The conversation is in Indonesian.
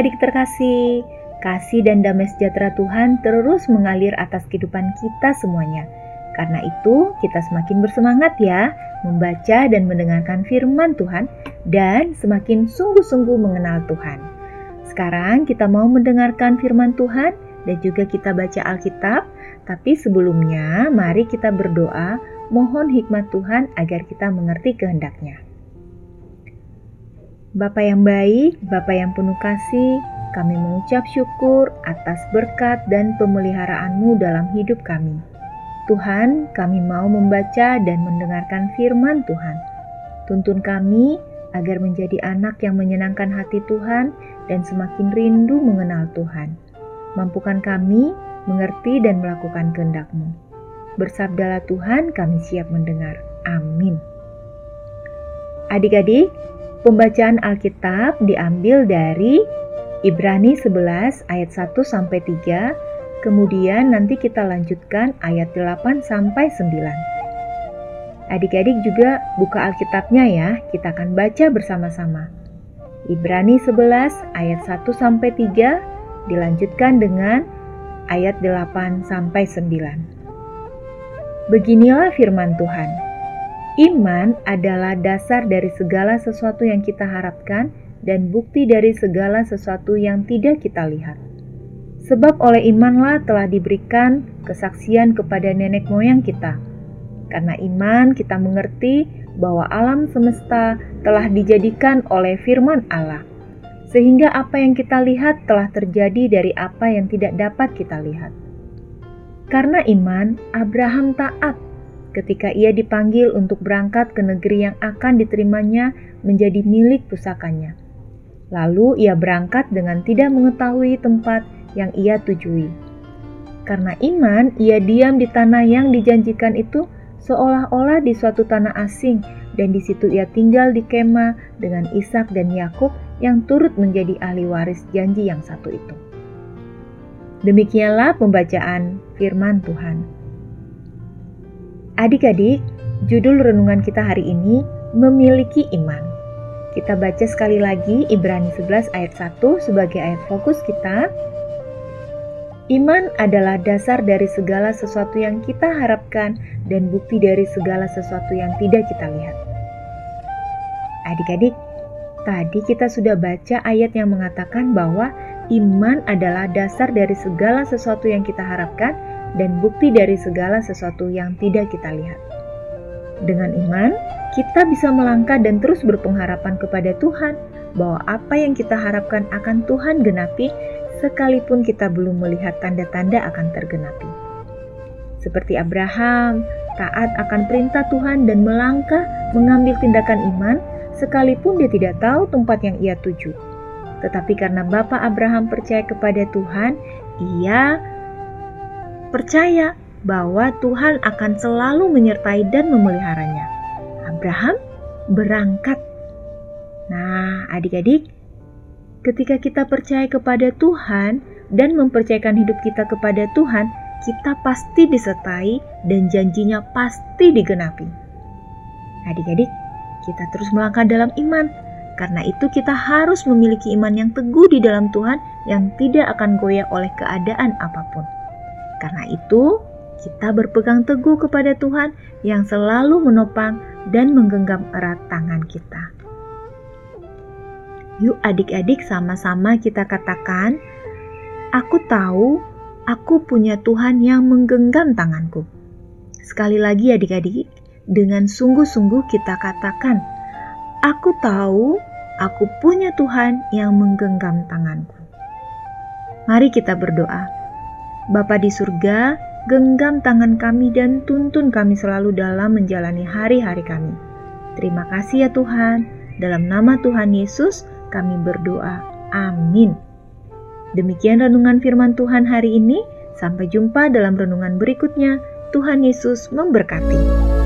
Adik-adik terkasih, kasih dan damai sejahtera Tuhan terus mengalir atas kehidupan kita semuanya. Karena itu, kita semakin bersemangat ya membaca dan mendengarkan firman Tuhan dan semakin sungguh-sungguh mengenal Tuhan. Sekarang kita mau mendengarkan firman Tuhan dan juga kita baca Alkitab, tapi sebelumnya mari kita berdoa mohon hikmat Tuhan agar kita mengerti kehendaknya. Bapa yang baik, Bapa yang penuh kasih, kami mengucap syukur atas berkat dan pemeliharaanmu dalam hidup kami. Tuhan, kami mau membaca dan mendengarkan firman Tuhan. Tuntun kami agar menjadi anak yang menyenangkan hati Tuhan dan semakin rindu mengenal Tuhan. Mampukan kami mengerti dan melakukan kehendak-Mu. Bersabdalah Tuhan, kami siap mendengar. Amin. Adik-adik, Pembacaan Alkitab diambil dari Ibrani 11 ayat 1 sampai 3, kemudian nanti kita lanjutkan ayat 8 sampai 9. Adik-adik juga buka Alkitabnya ya, kita akan baca bersama-sama. Ibrani 11 ayat 1 sampai 3 dilanjutkan dengan ayat 8 sampai 9. Beginilah firman Tuhan. Iman adalah dasar dari segala sesuatu yang kita harapkan dan bukti dari segala sesuatu yang tidak kita lihat. Sebab oleh imanlah telah diberikan kesaksian kepada nenek moyang kita. Karena iman kita mengerti bahwa alam semesta telah dijadikan oleh firman Allah. Sehingga apa yang kita lihat telah terjadi dari apa yang tidak dapat kita lihat. Karena iman, Abraham taat ketika ia dipanggil untuk berangkat ke negeri yang akan diterimanya menjadi milik pusakanya. Lalu ia berangkat dengan tidak mengetahui tempat yang ia tujui. Karena iman, ia diam di tanah yang dijanjikan itu seolah-olah di suatu tanah asing dan di situ ia tinggal di kemah dengan Ishak dan Yakub yang turut menjadi ahli waris janji yang satu itu. Demikianlah pembacaan firman Tuhan. Adik-adik, judul renungan kita hari ini memiliki iman. Kita baca sekali lagi Ibrani 11 ayat 1 sebagai ayat fokus kita. Iman adalah dasar dari segala sesuatu yang kita harapkan dan bukti dari segala sesuatu yang tidak kita lihat. Adik-adik, tadi kita sudah baca ayat yang mengatakan bahwa iman adalah dasar dari segala sesuatu yang kita harapkan dan bukti dari segala sesuatu yang tidak kita lihat. Dengan iman, kita bisa melangkah dan terus berpengharapan kepada Tuhan bahwa apa yang kita harapkan akan Tuhan genapi, sekalipun kita belum melihat tanda-tanda akan tergenapi. Seperti Abraham, taat akan perintah Tuhan dan melangkah mengambil tindakan iman, sekalipun dia tidak tahu tempat yang ia tuju. Tetapi karena Bapak Abraham percaya kepada Tuhan, ia percaya bahwa Tuhan akan selalu menyertai dan memeliharanya. Abraham berangkat. Nah, adik-adik, ketika kita percaya kepada Tuhan dan mempercayakan hidup kita kepada Tuhan, kita pasti disertai dan janjinya pasti digenapi. Adik-adik, kita terus melangkah dalam iman. Karena itu kita harus memiliki iman yang teguh di dalam Tuhan yang tidak akan goyah oleh keadaan apa pun. Karena itu, kita berpegang teguh kepada Tuhan yang selalu menopang dan menggenggam erat tangan kita. Yuk adik-adik sama-sama kita katakan, Aku tahu aku punya Tuhan yang menggenggam tanganku. Sekali lagi adik-adik, dengan sungguh-sungguh kita katakan, Aku tahu aku punya Tuhan yang menggenggam tanganku. Mari kita berdoa. Bapa di surga, genggam tangan kami dan tuntun kami selalu dalam menjalani hari-hari kami. Terima kasih ya Tuhan. Dalam nama Tuhan Yesus, kami berdoa. Amin. Demikian renungan firman Tuhan hari ini. Sampai jumpa dalam renungan berikutnya. Tuhan Yesus memberkati.